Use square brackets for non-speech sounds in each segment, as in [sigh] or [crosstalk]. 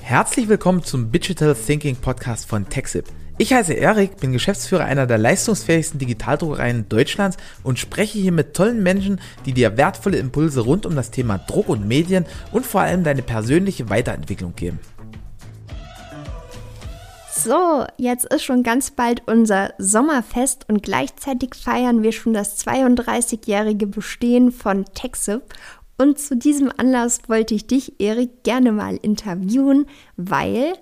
Herzlich willkommen zum Digital Thinking Podcast von TechSip. Ich heiße Erik, bin Geschäftsführer einer der leistungsfähigsten Digitaldruckereien Deutschlands und spreche hier mit tollen Menschen, die dir wertvolle Impulse rund um das Thema Druck und Medien und vor allem deine persönliche Weiterentwicklung geben. So, jetzt ist schon ganz bald unser Sommerfest und gleichzeitig feiern wir schon das 32-jährige Bestehen von TechSip und zu diesem Anlass wollte ich dich, Erik, gerne mal interviewen, weil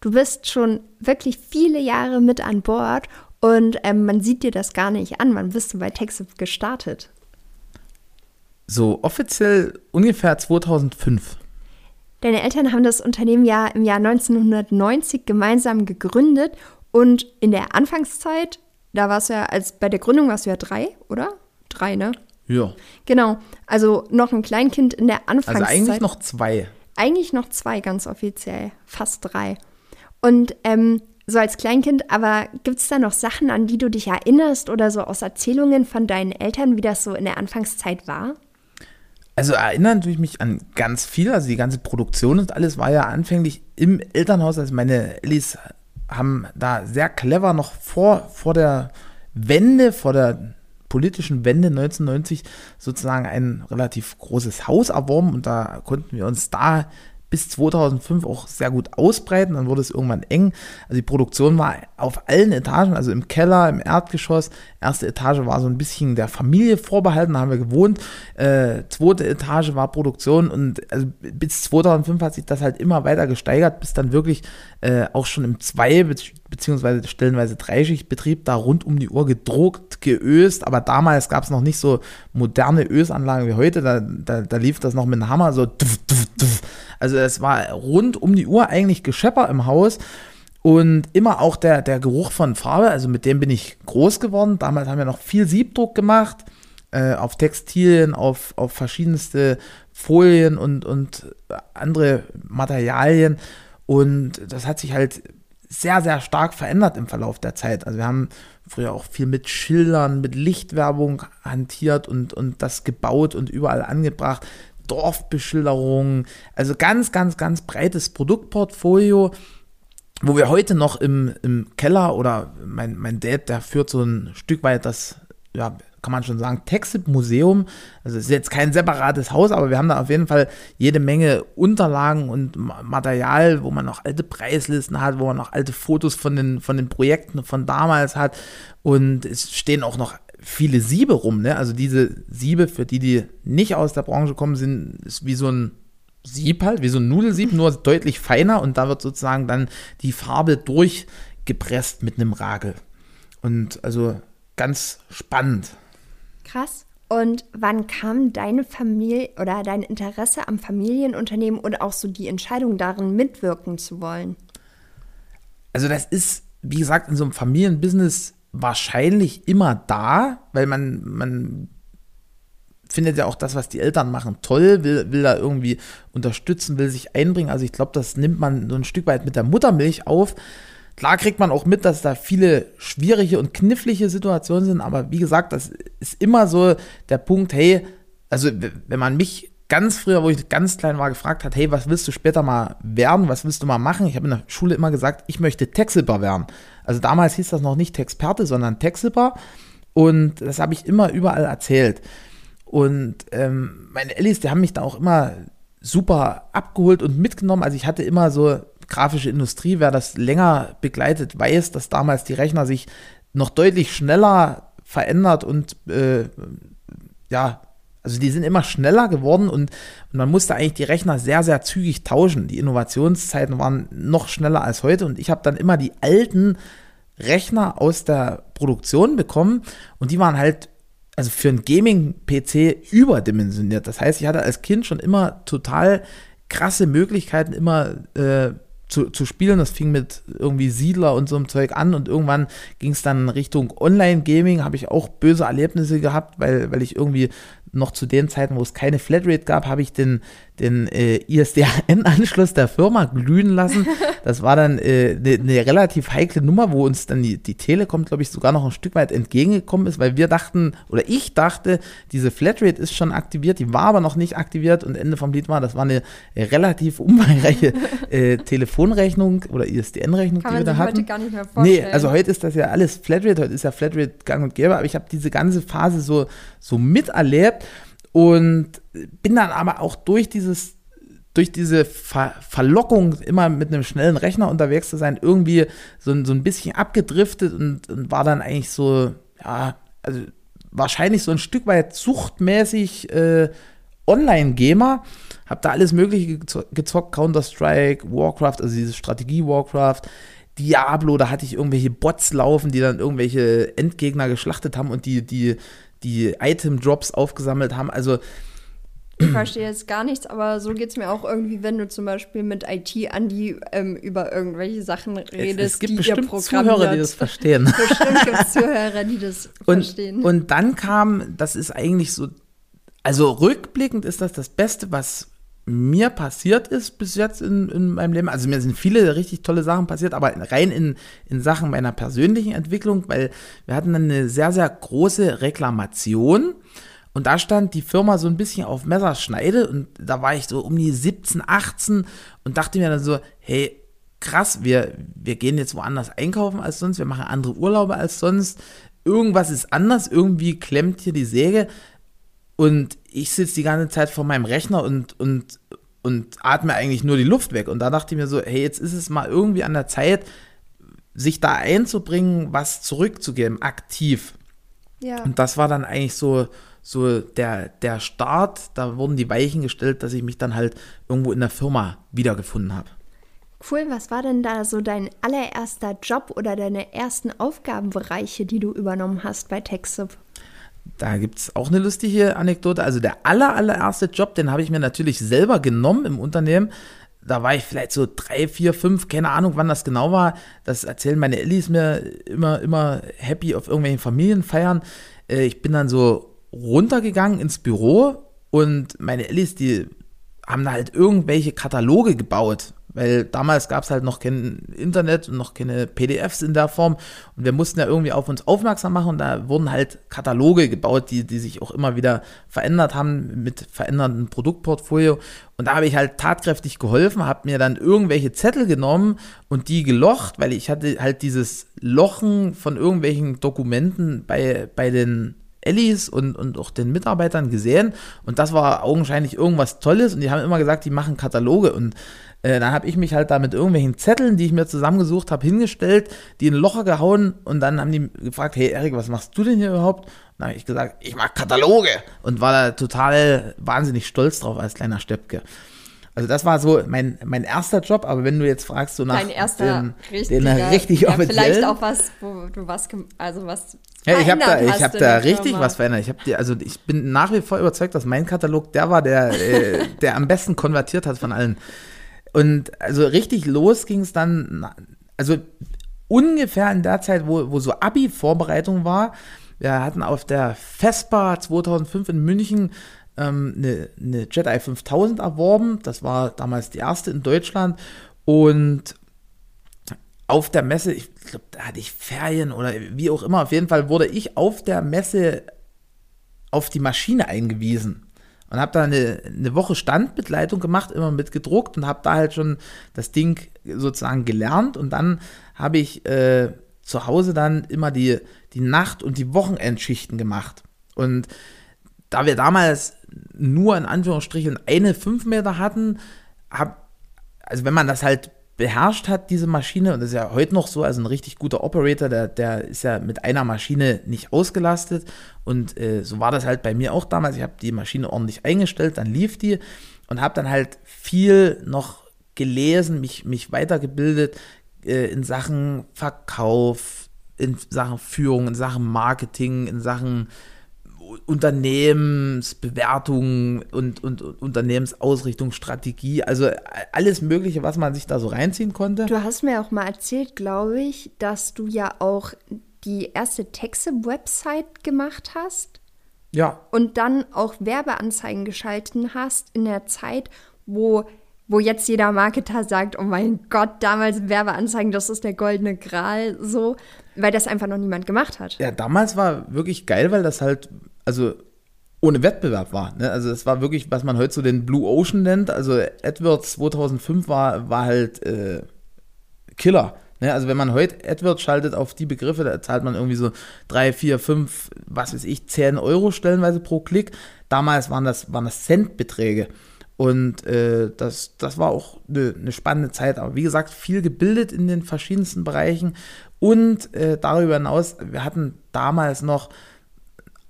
du bist schon wirklich viele Jahre mit an Bord und ähm, man sieht dir das gar nicht an. Wann bist du bei Texip gestartet? So offiziell ungefähr 2005. Deine Eltern haben das Unternehmen ja im Jahr 1990 gemeinsam gegründet und in der Anfangszeit, da warst du ja, als bei der Gründung warst du ja drei, oder? Drei, ne? Ja. Genau. Also noch ein Kleinkind in der Anfangszeit. Also eigentlich noch zwei. Eigentlich noch zwei, ganz offiziell. Fast drei. Und ähm, so als Kleinkind, aber gibt es da noch Sachen, an die du dich erinnerst oder so aus Erzählungen von deinen Eltern, wie das so in der Anfangszeit war? Also erinnern tue ich mich an ganz viel. Also die ganze Produktion und alles war ja anfänglich im Elternhaus. Also meine Ellis haben da sehr clever noch vor, vor der Wende, vor der politischen Wende 1990 sozusagen ein relativ großes Haus erworben und da konnten wir uns da bis 2005 auch sehr gut ausbreiten. Dann wurde es irgendwann eng. Also die Produktion war auf allen Etagen, also im Keller, im Erdgeschoss. Erste Etage war so ein bisschen der Familie vorbehalten, da haben wir gewohnt. Äh, zweite Etage war Produktion und also bis 2005 hat sich das halt immer weiter gesteigert, bis dann wirklich äh, auch schon im Zwei- beziehungsweise stellenweise Dreischichtbetrieb da rund um die Uhr gedruckt, geöst. Aber damals gab es noch nicht so moderne Ösanlagen wie heute. Da, da, da lief das noch mit einem Hammer so. Tuff, tuff, tuff. Also es war rund um die Uhr eigentlich Geschepper im Haus. Und immer auch der, der Geruch von Farbe, also mit dem bin ich groß geworden. Damals haben wir noch viel Siebdruck gemacht, äh, auf Textilien, auf, auf verschiedenste Folien und, und andere Materialien. Und das hat sich halt sehr, sehr stark verändert im Verlauf der Zeit. Also wir haben früher auch viel mit Schildern, mit Lichtwerbung hantiert und, und das gebaut und überall angebracht. Dorfbeschilderung, also ganz, ganz, ganz breites Produktportfolio, wo wir heute noch im, im Keller oder mein, mein Dad, der führt so ein Stück weit das, ja, kann man schon sagen, Textip-Museum. Also es ist jetzt kein separates Haus, aber wir haben da auf jeden Fall jede Menge Unterlagen und Material, wo man noch alte Preislisten hat, wo man noch alte Fotos von den, von den Projekten von damals hat. Und es stehen auch noch viele Siebe rum. Ne? Also diese Siebe, für die, die nicht aus der Branche kommen, sind ist wie so ein Sieb halt, wie so ein Nudelsieb, nur deutlich feiner und da wird sozusagen dann die Farbe durchgepresst mit einem Ragel. Und also ganz spannend. Krass. Und wann kam deine Familie oder dein Interesse am Familienunternehmen und auch so die Entscheidung darin mitwirken zu wollen? Also das ist, wie gesagt, in so einem Familienbusiness wahrscheinlich immer da, weil man, man findet ja auch das, was die Eltern machen, toll, will, will da irgendwie unterstützen, will sich einbringen. Also ich glaube, das nimmt man so ein Stück weit mit der Muttermilch auf. Klar kriegt man auch mit, dass da viele schwierige und knifflige Situationen sind, aber wie gesagt, das ist immer so der Punkt, hey, also wenn man mich ganz früher, wo ich ganz klein war, gefragt hat, hey, was willst du später mal werden, was willst du mal machen? Ich habe in der Schule immer gesagt, ich möchte Texilper werden. Also damals hieß das noch nicht Texperte, sondern Texilper und das habe ich immer überall erzählt. Und ähm, meine Ellis, die haben mich da auch immer super abgeholt und mitgenommen. Also ich hatte immer so grafische Industrie, wer das länger begleitet, weiß, dass damals die Rechner sich noch deutlich schneller verändert und äh, ja, also die sind immer schneller geworden und, und, man musste eigentlich die Rechner sehr, sehr zügig tauschen. Die Innovationszeiten waren noch schneller als heute und ich habe dann immer die alten Rechner aus der Produktion bekommen und die waren halt also für einen Gaming-PC überdimensioniert. Das heißt, ich hatte als Kind schon immer total krasse Möglichkeiten, immer äh, zu, zu spielen. Das fing mit irgendwie Siedler und so einem Zeug an und irgendwann ging es dann Richtung Online-Gaming. Habe ich auch böse Erlebnisse gehabt, weil, weil ich irgendwie noch zu den Zeiten, wo es keine Flatrate gab, habe ich den, den äh, ISDN-Anschluss der Firma glühen lassen. Das war dann eine äh, ne, ne relativ heikle Nummer, wo uns dann die, die Telekom, glaube ich, sogar noch ein Stück weit entgegengekommen ist, weil wir dachten, oder ich dachte, diese Flatrate ist schon aktiviert, die war aber noch nicht aktiviert und Ende vom Lied war, das war eine relativ umfangreiche äh, Telefonrechnung oder ISDN-Rechnung, die wir da hatten. Heute gar nicht mehr vorstellen. Nee, also heute ist das ja alles Flatrate, heute ist ja Flatrate gang und gäbe, aber ich habe diese ganze Phase so, so miterlebt und bin dann aber auch durch dieses durch diese Ver Verlockung, immer mit einem schnellen Rechner unterwegs zu sein, irgendwie so, so ein bisschen abgedriftet und, und war dann eigentlich so, ja, also wahrscheinlich so ein Stück weit zuchtmäßig äh, Online-Gamer. Hab da alles Mögliche gezockt, Counter-Strike, Warcraft, also diese Strategie Warcraft, Diablo, da hatte ich irgendwelche Bots laufen, die dann irgendwelche Endgegner geschlachtet haben und die, die die Item-Drops aufgesammelt haben. Also ich verstehe jetzt gar nichts, aber so geht es mir auch irgendwie, wenn du zum Beispiel mit IT-Andi ähm, über irgendwelche Sachen redest, es, es gibt die bestimmt ihr Zuhörer, die das verstehen. [laughs] Bestimmt gibt es Zuhörer, die das [laughs] und, verstehen. Und dann kam, das ist eigentlich so, also rückblickend ist das das Beste, was mir passiert ist bis jetzt in, in meinem Leben. Also mir sind viele richtig tolle Sachen passiert, aber rein in, in Sachen meiner persönlichen Entwicklung, weil wir hatten dann eine sehr, sehr große Reklamation. Und da stand die Firma so ein bisschen auf Messerschneide und da war ich so um die 17, 18 und dachte mir dann so, hey, krass, wir, wir gehen jetzt woanders einkaufen als sonst, wir machen andere Urlaube als sonst. Irgendwas ist anders, irgendwie klemmt hier die Säge. Und ich sitze die ganze Zeit vor meinem Rechner und, und, und atme eigentlich nur die Luft weg. Und da dachte ich mir so, hey, jetzt ist es mal irgendwie an der Zeit, sich da einzubringen, was zurückzugeben, aktiv. Ja. Und das war dann eigentlich so, so der, der Start. Da wurden die Weichen gestellt, dass ich mich dann halt irgendwo in der Firma wiedergefunden habe. Cool, was war denn da so dein allererster Job oder deine ersten Aufgabenbereiche, die du übernommen hast bei TechSoup? Da gibt es auch eine lustige Anekdote. Also der aller, allererste Job, den habe ich mir natürlich selber genommen im Unternehmen. Da war ich vielleicht so drei, vier, fünf, keine Ahnung, wann das genau war. Das erzählen meine Ellis mir immer, immer happy auf irgendwelchen Familienfeiern. Äh, ich bin dann so runtergegangen ins Büro und meine Ellis, die haben da halt irgendwelche Kataloge gebaut weil damals gab es halt noch kein Internet und noch keine PDFs in der Form. Und wir mussten ja irgendwie auf uns aufmerksam machen. Und da wurden halt Kataloge gebaut, die, die sich auch immer wieder verändert haben mit veränderndem Produktportfolio. Und da habe ich halt tatkräftig geholfen, habe mir dann irgendwelche Zettel genommen und die gelocht, weil ich hatte halt dieses Lochen von irgendwelchen Dokumenten bei, bei den Ellis und, und auch den Mitarbeitern gesehen. Und das war augenscheinlich irgendwas Tolles. Und die haben immer gesagt, die machen Kataloge. Und äh, dann habe ich mich halt da mit irgendwelchen Zetteln, die ich mir zusammengesucht habe, hingestellt, die in Locher gehauen und dann haben die gefragt, hey Erik, was machst du denn hier überhaupt? Und dann habe ich gesagt, ich mache Kataloge und war da total wahnsinnig stolz drauf als kleiner Steppke. Also das war so mein, mein erster Job, aber wenn du jetzt fragst, so nach Dein erster den, richtiger, den richtig ja, Vielleicht auch was, wo du was, also was ja, ich habe da, ich hab da richtig Firma. was verändert. Ich hab die, also ich bin nach wie vor überzeugt, dass mein Katalog der war, der, äh, [laughs] der am besten konvertiert hat von allen. Und also richtig los ging es dann, also ungefähr in der Zeit, wo, wo so Abi-Vorbereitung war. Wir hatten auf der FESPA 2005 in München ähm, eine, eine Jedi 5000 erworben. Das war damals die erste in Deutschland. Und auf der Messe, ich glaube, da hatte ich Ferien oder wie auch immer, auf jeden Fall wurde ich auf der Messe auf die Maschine eingewiesen und habe da eine, eine Woche Standbegleitung gemacht, immer mit gedruckt und habe da halt schon das Ding sozusagen gelernt und dann habe ich äh, zu Hause dann immer die, die Nacht- und die Wochenendschichten gemacht. Und da wir damals nur in Anführungsstrichen eine 5 Meter hatten, hab, also wenn man das halt beherrscht hat, diese Maschine, und das ist ja heute noch so, also ein richtig guter Operator, der, der ist ja mit einer Maschine nicht ausgelastet. Und äh, so war das halt bei mir auch damals. Ich habe die Maschine ordentlich eingestellt, dann lief die und habe dann halt viel noch gelesen, mich, mich weitergebildet äh, in Sachen Verkauf, in Sachen Führung, in Sachen Marketing, in Sachen Unternehmensbewertung und, und, und Unternehmensausrichtung, Strategie, also alles Mögliche, was man sich da so reinziehen konnte. Du hast mir auch mal erzählt, glaube ich, dass du ja auch die erste Texib-Website gemacht hast. Ja. Und dann auch Werbeanzeigen geschalten hast in der Zeit, wo, wo jetzt jeder Marketer sagt, oh mein Gott, damals Werbeanzeigen, das ist der goldene Gral, so, weil das einfach noch niemand gemacht hat. Ja, damals war wirklich geil, weil das halt, also ohne Wettbewerb war. Ne? Also es war wirklich, was man heute so den Blue Ocean nennt. Also AdWords 2005 war, war halt äh, Killer. Ne? Also wenn man heute AdWords schaltet auf die Begriffe, da zahlt man irgendwie so 3, 4, 5, was weiß ich, 10 Euro stellenweise pro Klick. Damals waren das, waren das Centbeträge. Und äh, das, das war auch eine, eine, spannende Zeit. Aber wie gesagt, viel gebildet in den verschiedensten Bereichen. Und äh, darüber hinaus, wir hatten damals noch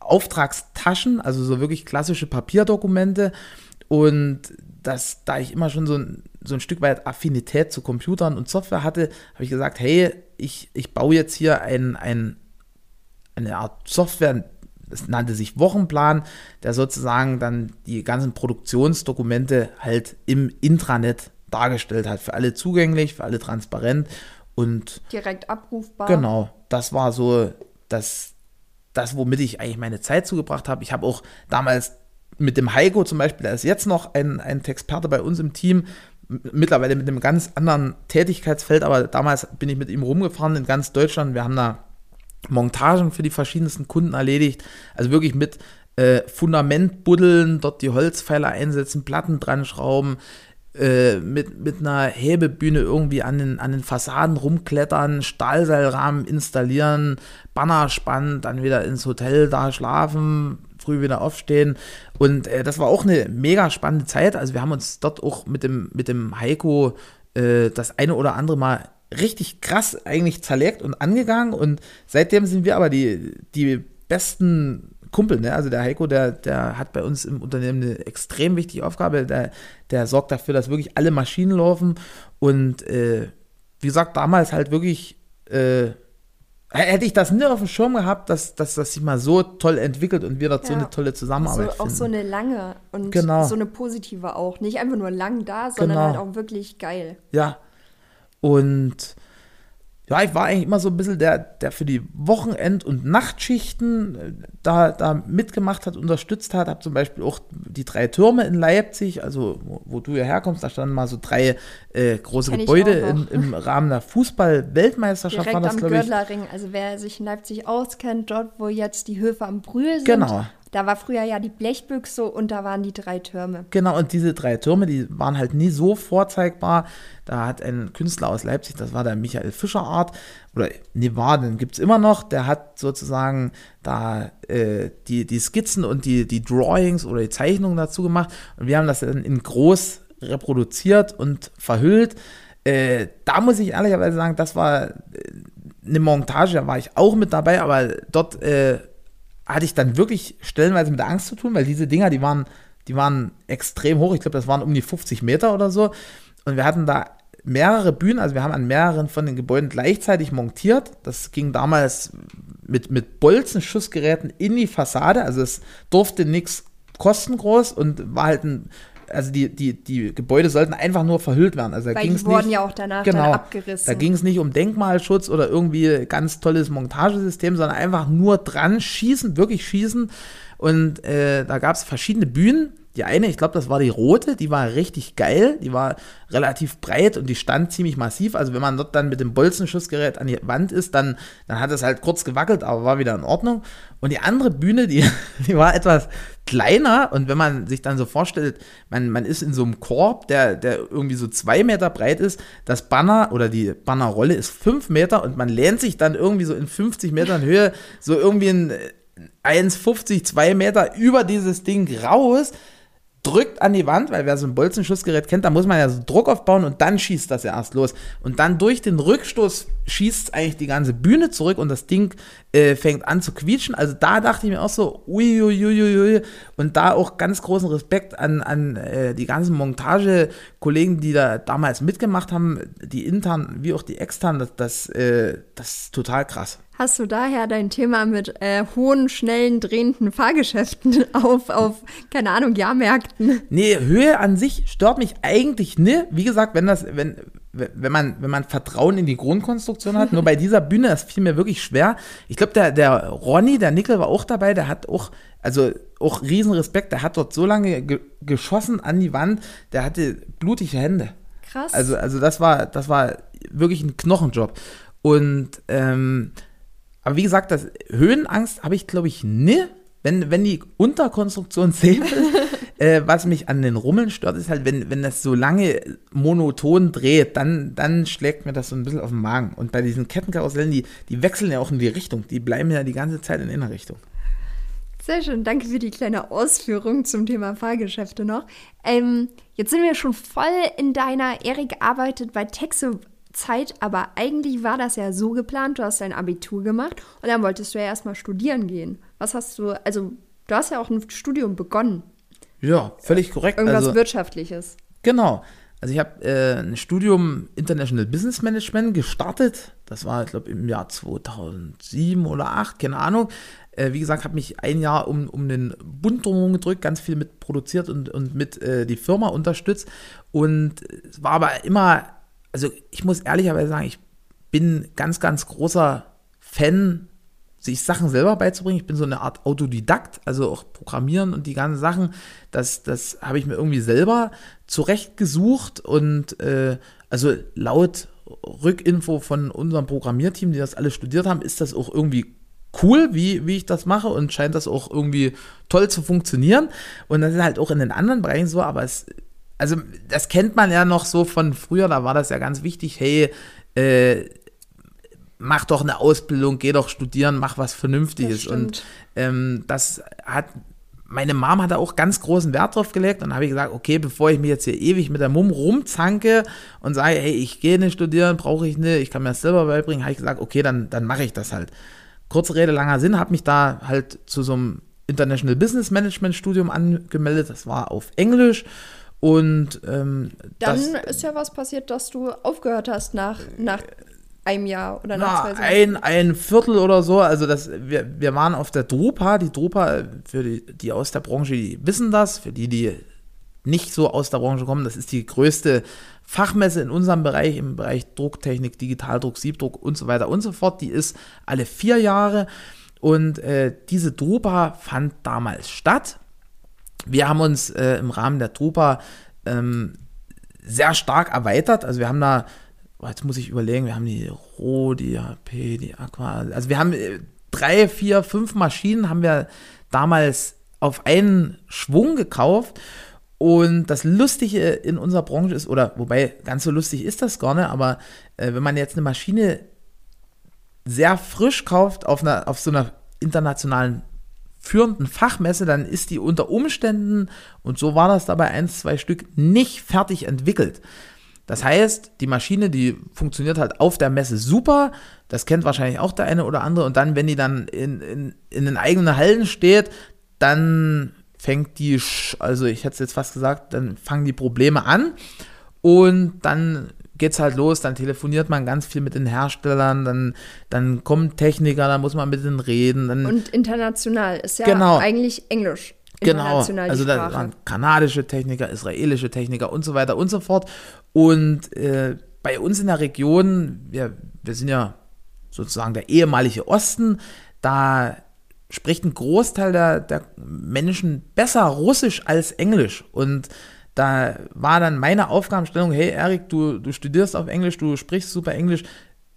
Auftragstaschen, also so wirklich klassische Papierdokumente. Und das, da ich immer schon so ein, so ein Stück weit Affinität zu Computern und Software hatte, habe ich gesagt, hey, ich, ich baue jetzt hier ein, ein, eine Art Software, das nannte sich Wochenplan, der sozusagen dann die ganzen Produktionsdokumente halt im Intranet dargestellt hat. Für alle zugänglich, für alle transparent und direkt abrufbar. Genau, das war so das, das womit ich eigentlich meine Zeit zugebracht habe. Ich habe auch damals mit dem Heiko zum Beispiel, der ist jetzt noch ein, ein Experte bei uns im Team, mittlerweile mit einem ganz anderen Tätigkeitsfeld, aber damals bin ich mit ihm rumgefahren in ganz Deutschland. Wir haben da Montagen für die verschiedensten Kunden erledigt, also wirklich mit äh, Fundament buddeln, dort die Holzpfeiler einsetzen, Platten dran schrauben, äh, mit, mit einer Hebebühne irgendwie an den, an den Fassaden rumklettern, Stahlseilrahmen installieren, Banner spannen, dann wieder ins Hotel da schlafen, früh wieder aufstehen. Und äh, das war auch eine mega spannende Zeit. Also wir haben uns dort auch mit dem, mit dem Heiko äh, das eine oder andere Mal richtig krass eigentlich zerlegt und angegangen. Und seitdem sind wir aber die, die besten Kumpel, ne? Also der Heiko, der, der hat bei uns im Unternehmen eine extrem wichtige Aufgabe. Der, der sorgt dafür, dass wirklich alle Maschinen laufen. Und äh, wie gesagt, damals halt wirklich äh, hätte ich das nie auf dem Schirm gehabt, dass, dass das sich mal so toll entwickelt und wir dort ja. so eine tolle Zusammenarbeit so, Auch so eine lange und genau. so eine positive auch. Nicht einfach nur lang da, sondern genau. halt auch wirklich geil. Ja. Und ja, ich war eigentlich immer so ein bisschen der, der für die Wochenend- und Nachtschichten äh, da, da mitgemacht hat, unterstützt hat. Habe zum Beispiel auch die drei Türme in Leipzig, also wo, wo du ja herkommst, da standen mal so drei äh, große Kenn Gebäude in, im Rahmen der Fußball-Weltmeisterschaft. Direkt war das, am Gördlerring, also wer sich in Leipzig auskennt, dort wo jetzt die Höfe am Brühl sind. Genau. Da war früher ja die Blechbüchse und da waren die drei Türme. Genau, und diese drei Türme, die waren halt nie so vorzeigbar. Da hat ein Künstler aus Leipzig, das war der Michael Fischerart, oder nee, war, den gibt es immer noch, der hat sozusagen da äh, die, die Skizzen und die, die Drawings oder die Zeichnungen dazu gemacht. Und wir haben das dann in groß reproduziert und verhüllt. Äh, da muss ich ehrlicherweise sagen, das war äh, eine Montage, da war ich auch mit dabei, aber dort äh, hatte ich dann wirklich stellenweise mit Angst zu tun, weil diese Dinger, die waren, die waren extrem hoch. Ich glaube, das waren um die 50 Meter oder so. Und wir hatten da mehrere Bühnen, also wir haben an mehreren von den Gebäuden gleichzeitig montiert. Das ging damals mit, mit Bolzenschussgeräten in die Fassade. Also es durfte nichts kostengroß und war halt ein also die, die, die Gebäude sollten einfach nur verhüllt werden. Also da Weil die wurden nicht, ja auch danach genau, abgerissen. Da ging es nicht um Denkmalschutz oder irgendwie ganz tolles Montagesystem, sondern einfach nur dran schießen, wirklich schießen. Und äh, da gab es verschiedene Bühnen die eine, ich glaube, das war die rote, die war richtig geil, die war relativ breit und die stand ziemlich massiv. Also wenn man dort dann mit dem Bolzenschussgerät an die Wand ist, dann, dann hat es halt kurz gewackelt, aber war wieder in Ordnung. Und die andere Bühne, die, [laughs] die war etwas kleiner und wenn man sich dann so vorstellt, man, man ist in so einem Korb, der, der irgendwie so zwei Meter breit ist, das Banner oder die Bannerrolle ist fünf Meter und man lehnt sich dann irgendwie so in 50 Metern Höhe so irgendwie in 1,50, zwei Meter über dieses Ding raus drückt an die Wand, weil wer so ein Bolzenschussgerät kennt, da muss man ja so Druck aufbauen und dann schießt das ja erst los. Und dann durch den Rückstoß schießt eigentlich die ganze Bühne zurück und das Ding äh, fängt an zu quietschen. Also da dachte ich mir auch so, uiuiuiui. Und da auch ganz großen Respekt an, an äh, die ganzen Montagekollegen, die da damals mitgemacht haben, die intern wie auch die extern, das, das, äh, das ist total krass. Hast du daher dein Thema mit äh, hohen, schnellen, drehenden Fahrgeschäften [laughs] auf, auf, keine Ahnung, Jahrmärkten? Nee, Höhe an sich stört mich eigentlich nicht. Wie gesagt, wenn das, wenn, wenn man, wenn man Vertrauen in die Grundkonstruktion hat, nur bei dieser Bühne, das fiel mir wirklich schwer. Ich glaube, der, der Ronny, der Nickel war auch dabei, der hat auch, also auch Riesenrespekt, der hat dort so lange ge geschossen an die Wand, der hatte blutige Hände. Krass. Also, also das war, das war wirklich ein Knochenjob. Und ähm, aber wie gesagt, das Höhenangst habe ich, glaube ich, nie. Wenn, wenn die Unterkonstruktion [laughs] ist, äh, was mich an den Rummeln stört, ist halt, wenn, wenn das so lange monoton dreht, dann, dann schlägt mir das so ein bisschen auf den Magen. Und bei diesen Kettenkarussellen, die, die wechseln ja auch in die Richtung. Die bleiben ja die ganze Zeit in einer Richtung. Sehr schön, danke für die kleine Ausführung zum Thema Fahrgeschäfte noch. Ähm, jetzt sind wir schon voll in deiner Erik arbeitet bei Texo Zeit, aber eigentlich war das ja so geplant, du hast dein Abitur gemacht und dann wolltest du ja erstmal studieren gehen. Was hast du, also du hast ja auch ein Studium begonnen. Ja, völlig korrekt. Irgendwas also, Wirtschaftliches. Genau. Also ich habe äh, ein Studium International Business Management gestartet. Das war, ich glaube, im Jahr 2007 oder 2008, keine Ahnung. Äh, wie gesagt, habe mich ein Jahr um, um den Bund drum gedrückt, ganz viel mit produziert und, und mit äh, die Firma unterstützt. Und es war aber immer also ich muss ehrlicherweise sagen, ich bin ganz, ganz großer Fan, sich Sachen selber beizubringen. Ich bin so eine Art Autodidakt, also auch Programmieren und die ganzen Sachen, das, das habe ich mir irgendwie selber zurechtgesucht und äh, also laut Rückinfo von unserem Programmierteam, die das alle studiert haben, ist das auch irgendwie cool, wie, wie ich das mache und scheint das auch irgendwie toll zu funktionieren. Und das ist halt auch in den anderen Bereichen so, aber es also das kennt man ja noch so von früher, da war das ja ganz wichtig, hey, äh, mach doch eine Ausbildung, geh doch studieren, mach was Vernünftiges. Und ähm, das hat, meine Mom hat da auch ganz großen Wert drauf gelegt. Und dann habe ich gesagt, okay, bevor ich mich jetzt hier ewig mit der Mumm rumzanke und sage, hey, ich gehe nicht studieren, brauche ich nicht, ich kann mir das selber beibringen, habe ich gesagt, okay, dann, dann mache ich das halt. Kurze Rede, langer Sinn, habe mich da halt zu so einem International Business Management Studium angemeldet. Das war auf Englisch. Und ähm, dann das, ist ja was passiert, dass du aufgehört hast nach, nach einem Jahr oder nach na, zwei Jahren. Ein, ein Viertel oder so. Also das, wir, wir waren auf der Drupa. Die Drupa, für die, die aus der Branche, die wissen das. Für die, die nicht so aus der Branche kommen, das ist die größte Fachmesse in unserem Bereich, im Bereich Drucktechnik, Digitaldruck, Siebdruck und so weiter und so fort. Die ist alle vier Jahre. Und äh, diese Drupa fand damals statt wir haben uns äh, im Rahmen der Trupa ähm, sehr stark erweitert. Also wir haben da, jetzt muss ich überlegen, wir haben die Ro, die HP, die Aqua. Also wir haben äh, drei, vier, fünf Maschinen haben wir damals auf einen Schwung gekauft. Und das Lustige in unserer Branche ist, oder wobei ganz so lustig ist das gar nicht, aber äh, wenn man jetzt eine Maschine sehr frisch kauft auf, einer, auf so einer internationalen führenden Fachmesse, dann ist die unter Umständen, und so war das dabei eins, zwei Stück, nicht fertig entwickelt. Das heißt, die Maschine, die funktioniert halt auf der Messe super. Das kennt wahrscheinlich auch der eine oder andere. Und dann, wenn die dann in, in, in den eigenen Hallen steht, dann fängt die, also ich hätte es jetzt fast gesagt, dann fangen die Probleme an. Und dann geht's halt los, dann telefoniert man ganz viel mit den Herstellern, dann, dann kommen Techniker, dann muss man mit denen reden. Dann, und international ist ja genau. eigentlich Englisch. Genau, also da waren kanadische Techniker, israelische Techniker und so weiter und so fort. Und äh, bei uns in der Region, wir, wir sind ja sozusagen der ehemalige Osten, da spricht ein Großteil der, der Menschen besser Russisch als Englisch. Und da war dann meine Aufgabenstellung, hey Erik, du, du studierst auf Englisch, du sprichst super Englisch,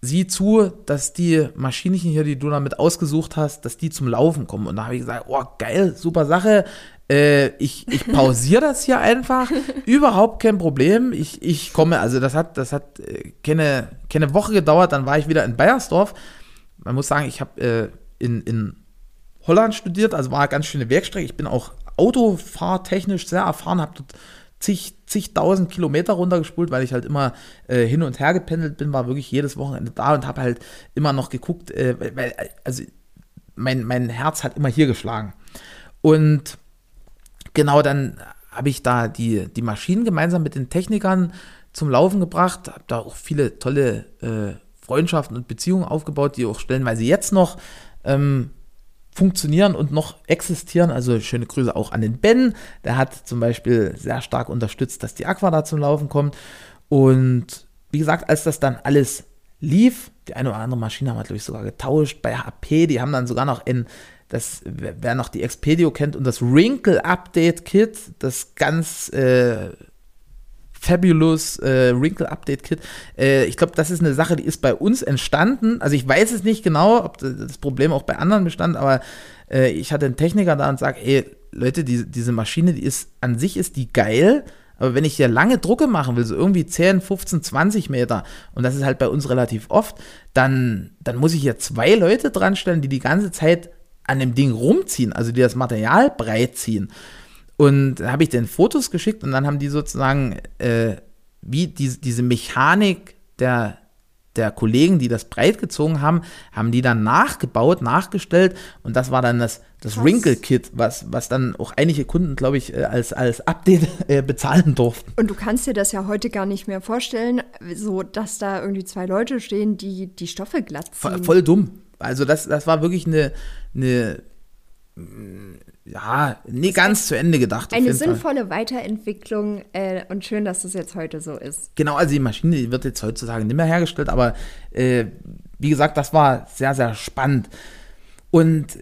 sieh zu, dass die Maschinchen hier, die du damit ausgesucht hast, dass die zum Laufen kommen. Und da habe ich gesagt, oh geil, super Sache, äh, ich, ich [laughs] pausiere das hier einfach, überhaupt kein Problem. Ich, ich komme, also das hat, das hat äh, keine, keine Woche gedauert, dann war ich wieder in Bayersdorf. Man muss sagen, ich habe äh, in, in Holland studiert, also war eine ganz schöne Werkstrecke. Ich bin auch autofahrtechnisch sehr erfahren, habe dort zig, zigtausend Kilometer runtergespult, weil ich halt immer äh, hin und her gependelt bin, war wirklich jedes Wochenende da und habe halt immer noch geguckt, äh, weil, also mein, mein Herz hat immer hier geschlagen. Und genau dann habe ich da die, die Maschinen gemeinsam mit den Technikern zum Laufen gebracht, habe da auch viele tolle äh, Freundschaften und Beziehungen aufgebaut, die auch stellenweise jetzt noch ähm, funktionieren und noch existieren. Also schöne Grüße auch an den Ben. Der hat zum Beispiel sehr stark unterstützt, dass die Aqua da zum Laufen kommt. Und wie gesagt, als das dann alles lief, die eine oder andere Maschine haben wir, glaube ich, sogar getauscht bei HP. Die haben dann sogar noch in, das, wer noch die Expedio kennt und das Wrinkle Update Kit, das ganz äh, Fabulous äh, Wrinkle Update Kit. Äh, ich glaube, das ist eine Sache, die ist bei uns entstanden. Also ich weiß es nicht genau, ob das Problem auch bei anderen bestand, aber äh, ich hatte einen Techniker da und sage, ey, Leute, die, diese Maschine, die ist, an sich ist die geil, aber wenn ich hier lange Drucke machen will, so irgendwie 10, 15, 20 Meter, und das ist halt bei uns relativ oft, dann, dann muss ich hier zwei Leute dran stellen, die die ganze Zeit an dem Ding rumziehen, also die das Material breit ziehen. Und da habe ich den Fotos geschickt und dann haben die sozusagen äh, wie die, diese Mechanik der, der Kollegen, die das breit gezogen haben, haben die dann nachgebaut, nachgestellt und das war dann das, das Wrinkle-Kit, was, was dann auch einige Kunden, glaube ich, äh, als, als Update äh, bezahlen durften. Und du kannst dir das ja heute gar nicht mehr vorstellen, so dass da irgendwie zwei Leute stehen, die die Stoffe glatt ziehen. Voll, voll dumm. Also das, das war wirklich eine, eine ja, nie ganz zu Ende gedacht. Eine sinnvolle Fall. Weiterentwicklung äh, und schön, dass das jetzt heute so ist. Genau, also die Maschine die wird jetzt heutzutage nicht mehr hergestellt, aber äh, wie gesagt, das war sehr, sehr spannend. Und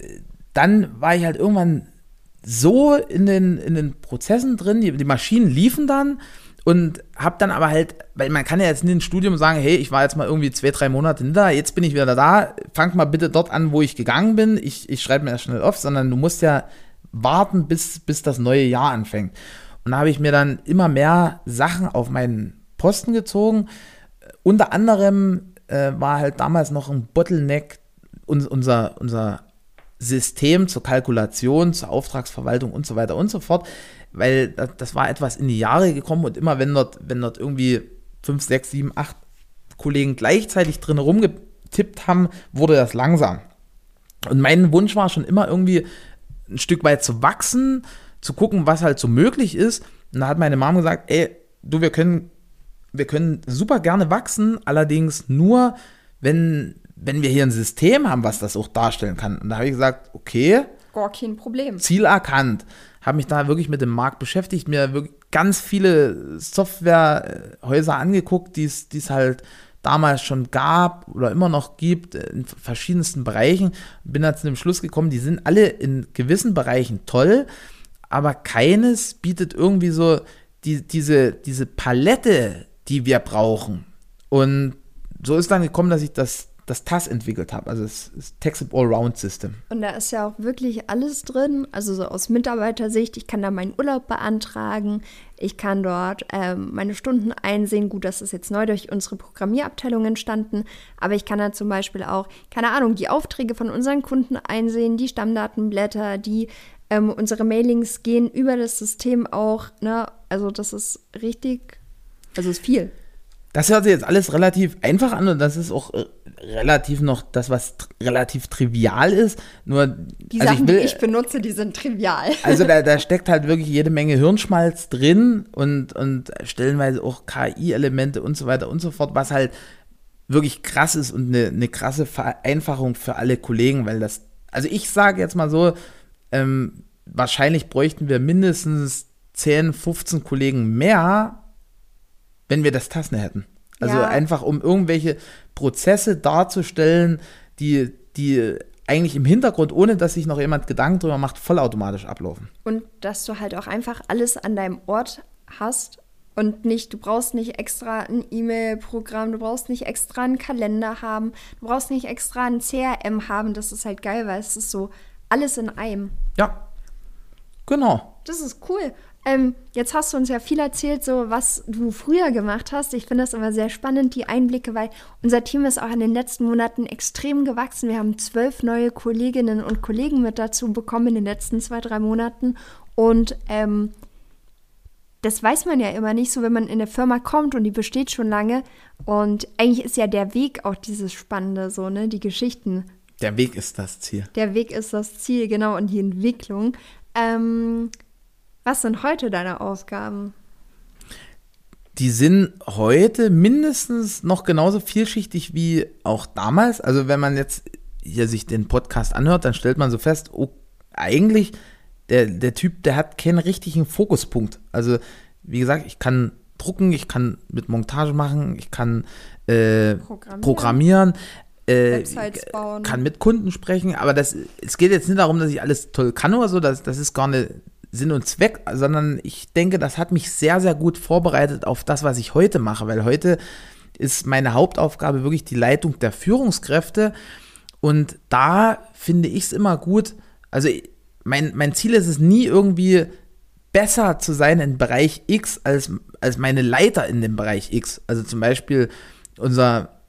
dann war ich halt irgendwann so in den, in den Prozessen drin, die, die Maschinen liefen dann und habe dann aber halt, weil man kann ja jetzt nicht ins Studium sagen, hey, ich war jetzt mal irgendwie zwei, drei Monate da, jetzt bin ich wieder da, fang mal bitte dort an, wo ich gegangen bin, ich, ich schreibe mir das schnell auf, sondern du musst ja warten, bis, bis das neue Jahr anfängt. Und da habe ich mir dann immer mehr Sachen auf meinen Posten gezogen. Unter anderem äh, war halt damals noch ein Bottleneck uns, unser, unser System zur Kalkulation, zur Auftragsverwaltung und so weiter und so fort, weil das, das war etwas in die Jahre gekommen und immer wenn dort, wenn dort irgendwie fünf, sechs, sieben, acht Kollegen gleichzeitig drin rumgetippt haben, wurde das langsam. Und mein Wunsch war schon immer irgendwie ein Stück weit zu wachsen, zu gucken, was halt so möglich ist. Und da hat meine Mom gesagt, ey, du, wir können, wir können super gerne wachsen, allerdings nur, wenn, wenn wir hier ein System haben, was das auch darstellen kann. Und da habe ich gesagt, okay. Gar kein Problem. Ziel erkannt. Habe mich da wirklich mit dem Markt beschäftigt, mir wirklich ganz viele Softwarehäuser angeguckt, die es halt damals schon gab oder immer noch gibt in verschiedensten Bereichen. Bin da zu dem Schluss gekommen, die sind alle in gewissen Bereichen toll, aber keines bietet irgendwie so die, diese, diese Palette, die wir brauchen. Und so ist dann gekommen, dass ich das das TAS entwickelt habe, also das, das Textip Allround System. Und da ist ja auch wirklich alles drin, also so aus Mitarbeitersicht. Ich kann da meinen Urlaub beantragen, ich kann dort ähm, meine Stunden einsehen. Gut, das ist jetzt neu durch unsere Programmierabteilung entstanden, aber ich kann da zum Beispiel auch, keine Ahnung, die Aufträge von unseren Kunden einsehen, die Stammdatenblätter, die ähm, unsere Mailings gehen über das System auch. Ne? Also das ist richtig, also ist viel. Das hört sich jetzt alles relativ einfach an und das ist auch äh, relativ noch das, was relativ trivial ist. Nur die also Sachen, ich will, die ich benutze, die sind trivial. Also da, [laughs] da steckt halt wirklich jede Menge Hirnschmalz drin und, und stellenweise auch KI-Elemente und so weiter und so fort, was halt wirklich krass ist und eine, eine krasse Vereinfachung für alle Kollegen, weil das, also ich sage jetzt mal so, ähm, wahrscheinlich bräuchten wir mindestens 10, 15 Kollegen mehr, wenn wir das Tassen hätten. Also ja. einfach, um irgendwelche Prozesse darzustellen, die, die eigentlich im Hintergrund, ohne dass sich noch jemand Gedanken drüber macht, vollautomatisch ablaufen. Und dass du halt auch einfach alles an deinem Ort hast und nicht, du brauchst nicht extra ein E-Mail-Programm, du brauchst nicht extra einen Kalender haben, du brauchst nicht extra ein CRM haben. Das ist halt geil, weil es ist so alles in einem. Ja, genau. Das ist cool. Ähm, jetzt hast du uns ja viel erzählt, so was du früher gemacht hast. Ich finde das immer sehr spannend, die Einblicke, weil unser Team ist auch in den letzten Monaten extrem gewachsen. Wir haben zwölf neue Kolleginnen und Kollegen mit dazu bekommen in den letzten zwei, drei Monaten. Und ähm, das weiß man ja immer nicht so, wenn man in eine Firma kommt und die besteht schon lange. Und eigentlich ist ja der Weg auch dieses Spannende, so, ne? Die Geschichten. Der Weg ist das Ziel. Der Weg ist das Ziel, genau, und die Entwicklung. Ähm, was sind heute deine Aufgaben? die sind heute mindestens noch genauso vielschichtig wie auch damals. Also wenn man jetzt hier sich den Podcast anhört, dann stellt man so fest, oh, eigentlich der, der Typ, der hat keinen richtigen Fokuspunkt. Also wie gesagt, ich kann drucken, ich kann mit Montage machen, ich kann äh, programmieren, programmieren äh, kann mit Kunden sprechen, aber das, es geht jetzt nicht darum, dass ich alles toll kann oder so, das, das ist gar nicht Sinn und Zweck, sondern ich denke, das hat mich sehr, sehr gut vorbereitet auf das, was ich heute mache, weil heute ist meine Hauptaufgabe wirklich die Leitung der Führungskräfte und da finde ich es immer gut, also mein, mein Ziel ist es nie irgendwie besser zu sein im Bereich X als, als meine Leiter in dem Bereich X. Also zum Beispiel unser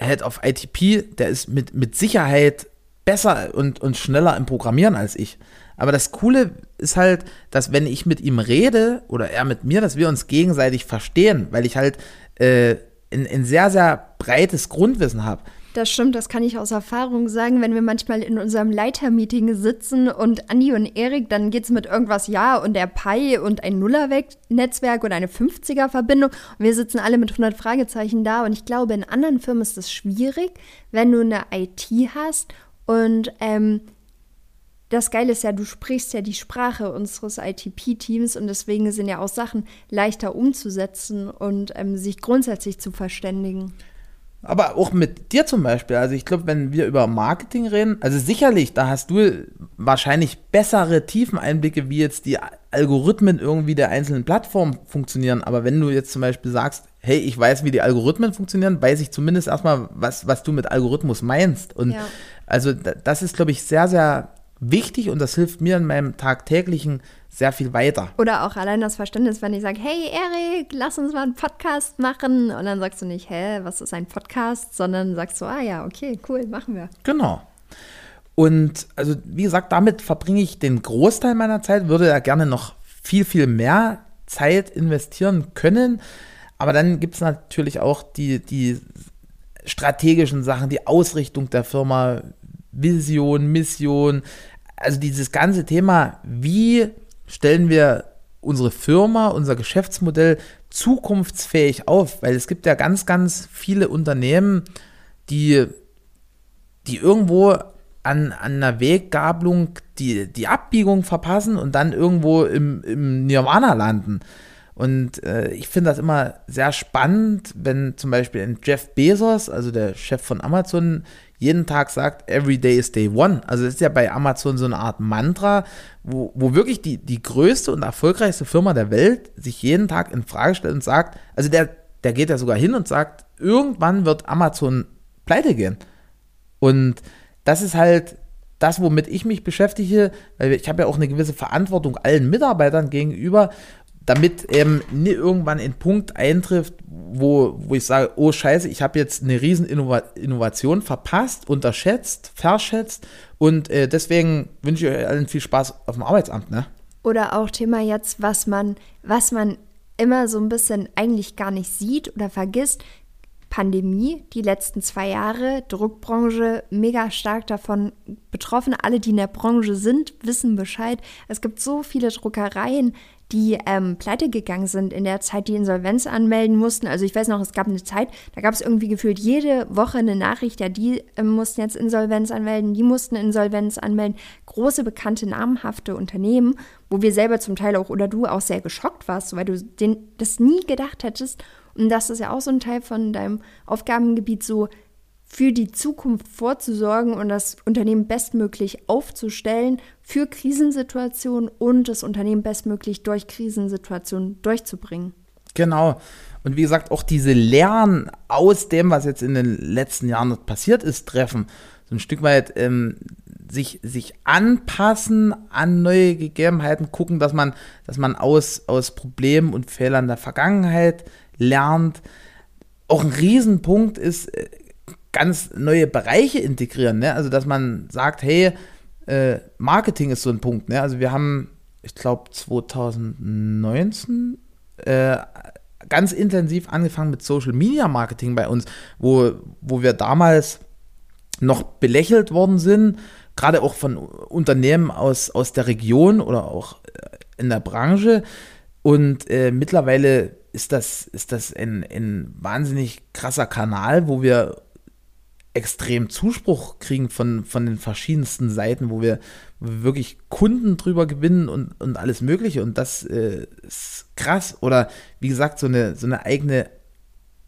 Head of ITP, der ist mit, mit Sicherheit besser und, und schneller im Programmieren als ich. Aber das Coole ist halt, dass wenn ich mit ihm rede oder er mit mir, dass wir uns gegenseitig verstehen, weil ich halt äh, ein, ein sehr, sehr breites Grundwissen habe. Das stimmt, das kann ich aus Erfahrung sagen, wenn wir manchmal in unserem Leitermeeting sitzen und Andi und Erik, dann geht es mit irgendwas Ja und der Pi und ein Nullernetzwerk und eine 50er-Verbindung und wir sitzen alle mit 100 Fragezeichen da und ich glaube, in anderen Firmen ist das schwierig, wenn du eine IT hast und ähm, das Geile ist ja, du sprichst ja die Sprache unseres ITP-Teams und deswegen sind ja auch Sachen leichter umzusetzen und ähm, sich grundsätzlich zu verständigen. Aber auch mit dir zum Beispiel. Also ich glaube, wenn wir über Marketing reden, also sicherlich, da hast du wahrscheinlich bessere Tiefeneinblicke, wie jetzt die Algorithmen irgendwie der einzelnen Plattformen funktionieren. Aber wenn du jetzt zum Beispiel sagst, hey, ich weiß, wie die Algorithmen funktionieren, weiß ich zumindest erstmal, was, was du mit Algorithmus meinst. Und ja. also das ist, glaube ich, sehr, sehr wichtig und das hilft mir in meinem tagtäglichen sehr viel weiter. Oder auch allein das Verständnis, wenn ich sage, hey Erik, lass uns mal einen Podcast machen und dann sagst du nicht, hä, was ist ein Podcast, sondern sagst du, ah ja, okay, cool, machen wir. Genau. Und also wie gesagt, damit verbringe ich den Großteil meiner Zeit, würde ja gerne noch viel, viel mehr Zeit investieren können. Aber dann gibt es natürlich auch die, die strategischen Sachen, die Ausrichtung der Firma, Vision, Mission, also dieses ganze Thema, wie stellen wir unsere Firma, unser Geschäftsmodell zukunftsfähig auf? Weil es gibt ja ganz, ganz viele Unternehmen, die, die irgendwo an, an einer Weggabelung die, die Abbiegung verpassen und dann irgendwo im, im Nirvana landen. Und äh, ich finde das immer sehr spannend, wenn zum Beispiel ein Jeff Bezos, also der Chef von Amazon, jeden Tag sagt, every day is day one. Also das ist ja bei Amazon so eine Art Mantra, wo, wo wirklich die, die größte und erfolgreichste Firma der Welt sich jeden Tag in Frage stellt und sagt, also der, der geht ja sogar hin und sagt, irgendwann wird Amazon pleite gehen. Und das ist halt das, womit ich mich beschäftige, weil ich habe ja auch eine gewisse Verantwortung allen Mitarbeitern gegenüber damit eben nie irgendwann ein Punkt eintrifft, wo, wo ich sage, oh scheiße, ich habe jetzt eine riesen Innova Innovation verpasst, unterschätzt, verschätzt und äh, deswegen wünsche ich euch allen viel Spaß auf dem Arbeitsamt. Ne? Oder auch Thema jetzt, was man, was man immer so ein bisschen eigentlich gar nicht sieht oder vergisst, Pandemie, die letzten zwei Jahre, Druckbranche mega stark davon betroffen. Alle, die in der Branche sind, wissen Bescheid. Es gibt so viele Druckereien, die ähm, pleite gegangen sind in der Zeit, die Insolvenz anmelden mussten. Also ich weiß noch, es gab eine Zeit, da gab es irgendwie gefühlt jede Woche eine Nachricht, ja, die ähm, mussten jetzt Insolvenz anmelden, die mussten Insolvenz anmelden. Große, bekannte, namhafte Unternehmen, wo wir selber zum Teil auch oder du auch sehr geschockt warst, weil du den, das nie gedacht hättest. Und das ist ja auch so ein Teil von deinem Aufgabengebiet, so für die Zukunft vorzusorgen und das Unternehmen bestmöglich aufzustellen für Krisensituationen und das Unternehmen bestmöglich durch Krisensituationen durchzubringen. Genau. Und wie gesagt, auch diese Lernen aus dem, was jetzt in den letzten Jahren passiert ist, treffen. So ein Stück weit ähm, sich, sich anpassen an neue Gegebenheiten, gucken, dass man, dass man aus, aus Problemen und Fehlern der Vergangenheit lernt. Auch ein Riesenpunkt ist, äh, ganz neue Bereiche integrieren. Ne? Also, dass man sagt, hey, äh, Marketing ist so ein Punkt. Ne? Also, wir haben, ich glaube, 2019 äh, ganz intensiv angefangen mit Social Media Marketing bei uns, wo, wo wir damals noch belächelt worden sind, gerade auch von Unternehmen aus, aus der Region oder auch äh, in der Branche. Und äh, mittlerweile ist das, ist das ein, ein wahnsinnig krasser Kanal, wo wir extrem Zuspruch kriegen von, von den verschiedensten Seiten, wo wir, wirklich Kunden drüber gewinnen und, und alles Mögliche. Und das äh, ist krass. Oder wie gesagt, so eine, so eine eigene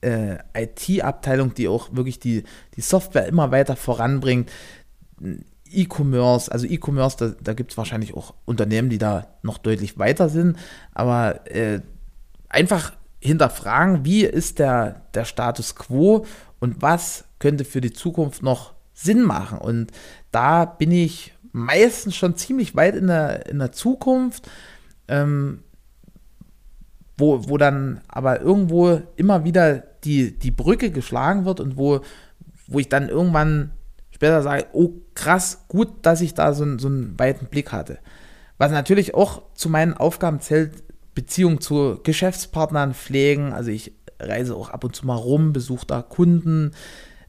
äh, IT-Abteilung, die auch wirklich die, die Software immer weiter voranbringt. E-Commerce, also E-Commerce, da, da gibt es wahrscheinlich auch Unternehmen, die da noch deutlich weiter sind, aber äh, einfach hinterfragen, wie ist der, der Status quo und was könnte für die Zukunft noch Sinn machen. Und da bin ich meistens schon ziemlich weit in der, in der Zukunft, ähm, wo, wo dann aber irgendwo immer wieder die, die Brücke geschlagen wird und wo, wo ich dann irgendwann später sage, oh krass, gut, dass ich da so, so einen weiten Blick hatte. Was natürlich auch zu meinen Aufgaben zählt, Beziehung zu Geschäftspartnern pflegen. Also ich reise auch ab und zu mal rum, besuche da Kunden.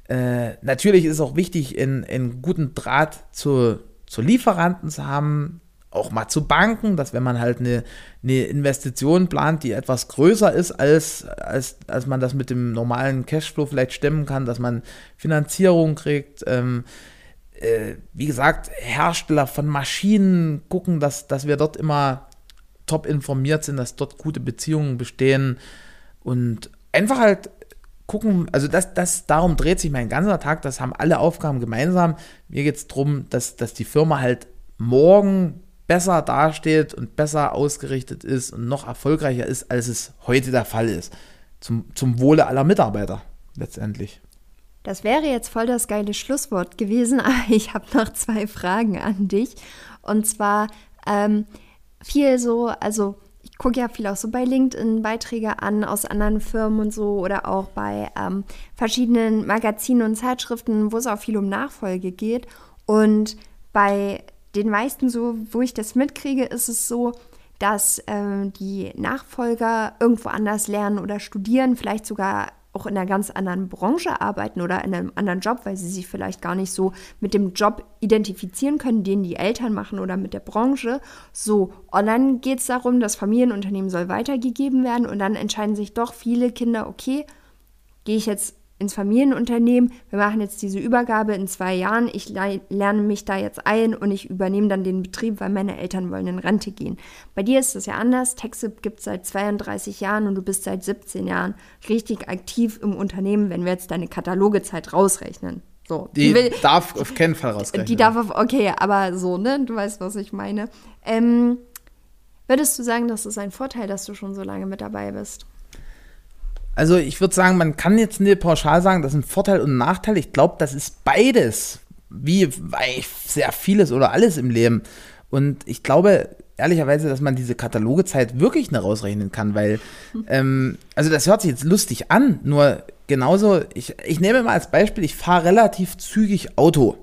Äh, natürlich ist es auch wichtig, einen guten Draht zu, zu Lieferanten zu haben, auch mal zu Banken, dass wenn man halt eine, eine Investition plant, die etwas größer ist, als, als, als man das mit dem normalen Cashflow vielleicht stemmen kann, dass man Finanzierung kriegt. Ähm, äh, wie gesagt, Hersteller von Maschinen gucken, dass, dass wir dort immer top informiert sind, dass dort gute Beziehungen bestehen und einfach halt gucken, also das, das, darum dreht sich mein ganzer Tag, das haben alle Aufgaben gemeinsam. Mir geht es darum, dass, dass die Firma halt morgen besser dasteht und besser ausgerichtet ist und noch erfolgreicher ist, als es heute der Fall ist. Zum, zum Wohle aller Mitarbeiter letztendlich. Das wäre jetzt voll das geile Schlusswort gewesen, [laughs] aber ich habe noch zwei Fragen an dich. Und zwar ähm, viel so, also ich gucke ja viel auch so bei LinkedIn Beiträge an aus anderen Firmen und so oder auch bei ähm, verschiedenen Magazinen und Zeitschriften, wo es auch viel um Nachfolge geht. Und bei den meisten so, wo ich das mitkriege, ist es so, dass äh, die Nachfolger irgendwo anders lernen oder studieren, vielleicht sogar auch in einer ganz anderen Branche arbeiten oder in einem anderen Job, weil sie sich vielleicht gar nicht so mit dem Job identifizieren können, den die Eltern machen oder mit der Branche. So, und dann geht es darum, das Familienunternehmen soll weitergegeben werden und dann entscheiden sich doch viele Kinder, okay, gehe ich jetzt ins Familienunternehmen, wir machen jetzt diese Übergabe in zwei Jahren, ich lerne mich da jetzt ein und ich übernehme dann den Betrieb, weil meine Eltern wollen in Rente gehen. Bei dir ist das ja anders. Texip gibt es seit 32 Jahren und du bist seit 17 Jahren richtig aktiv im Unternehmen, wenn wir jetzt deine Katalogezeit rausrechnen. So, die, die will, darf auf keinen Fall rausrechnen. Die darf auf, okay, aber so, ne? Du weißt, was ich meine. Ähm, würdest du sagen, das ist ein Vorteil, dass du schon so lange mit dabei bist? Also ich würde sagen, man kann jetzt nicht pauschal sagen, das ist ein Vorteil und ein Nachteil. Ich glaube, das ist beides, wie sehr vieles oder alles im Leben. Und ich glaube ehrlicherweise, dass man diese Katalogezeit wirklich nicht rausrechnen kann, weil, [laughs] ähm, also das hört sich jetzt lustig an, nur genauso, ich, ich nehme mal als Beispiel, ich fahre relativ zügig Auto.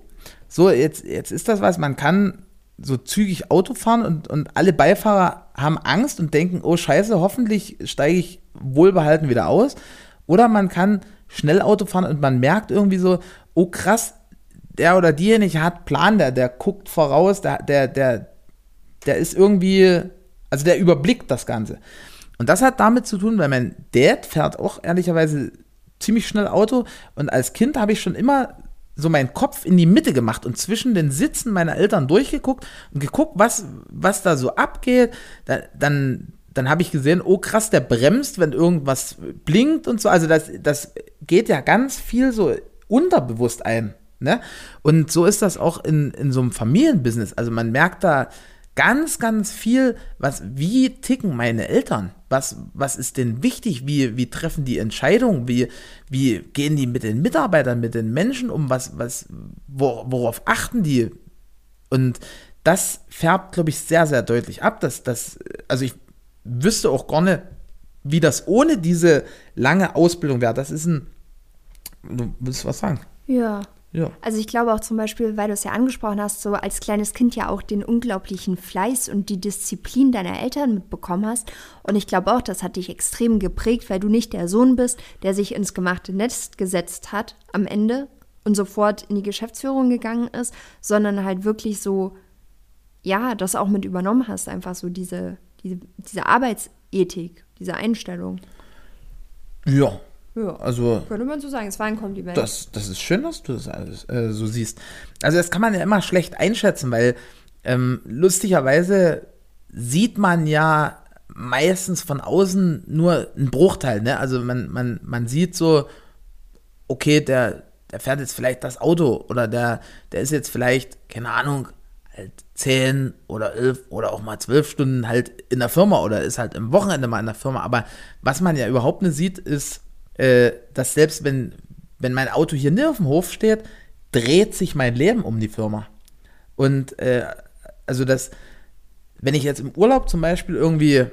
So, jetzt, jetzt ist das was, man kann so zügig Auto fahren und, und alle Beifahrer haben Angst und denken, oh scheiße, hoffentlich steige ich wohlbehalten wieder aus. Oder man kann schnell Auto fahren und man merkt irgendwie so, oh krass, der oder diejenige hat Plan, der, der guckt voraus, der, der, der, der ist irgendwie, also der überblickt das Ganze. Und das hat damit zu tun, weil mein Dad fährt auch ehrlicherweise ziemlich schnell Auto und als Kind habe ich schon immer so meinen Kopf in die Mitte gemacht und zwischen den Sitzen meiner Eltern durchgeguckt und geguckt, was, was da so abgeht. Da, dann dann habe ich gesehen, oh krass, der bremst, wenn irgendwas blinkt und so. Also das, das geht ja ganz viel so unterbewusst ein. Ne? Und so ist das auch in, in so einem Familienbusiness. Also man merkt da ganz, ganz viel, was, wie ticken meine Eltern? Was, was ist denn wichtig? Wie, wie treffen die Entscheidungen? Wie, wie gehen die mit den Mitarbeitern, mit den Menschen um? Was, was, worauf achten die? Und das färbt, glaube ich, sehr, sehr deutlich ab. Dass, dass, also ich wüsste auch nicht, wie das ohne diese lange Ausbildung wäre. Das ist ein. Du willst was sagen? Ja. Ja. Also ich glaube auch zum Beispiel, weil du es ja angesprochen hast, so als kleines Kind ja auch den unglaublichen Fleiß und die Disziplin deiner Eltern mitbekommen hast. Und ich glaube auch, das hat dich extrem geprägt, weil du nicht der Sohn bist, der sich ins gemachte Netz gesetzt hat am Ende und sofort in die Geschäftsführung gegangen ist, sondern halt wirklich so, ja, das auch mit übernommen hast, einfach so diese, diese, diese Arbeitsethik, diese Einstellung. Ja. Ja, Also könnte man so sagen. Es war ein Kompliment. Das, das ist schön, dass du das alles äh, so siehst. Also das kann man ja immer schlecht einschätzen, weil ähm, lustigerweise sieht man ja meistens von außen nur einen Bruchteil. Ne? Also man, man, man sieht so, okay, der, der fährt jetzt vielleicht das Auto oder der, der ist jetzt vielleicht, keine Ahnung, halt 10 oder 11 oder auch mal 12 Stunden halt in der Firma oder ist halt im Wochenende mal in der Firma. Aber was man ja überhaupt nicht sieht, ist, äh, dass selbst wenn, wenn mein Auto hier nicht auf dem Hof steht, dreht sich mein Leben um die Firma. Und äh, also das, wenn ich jetzt im Urlaub zum Beispiel irgendwie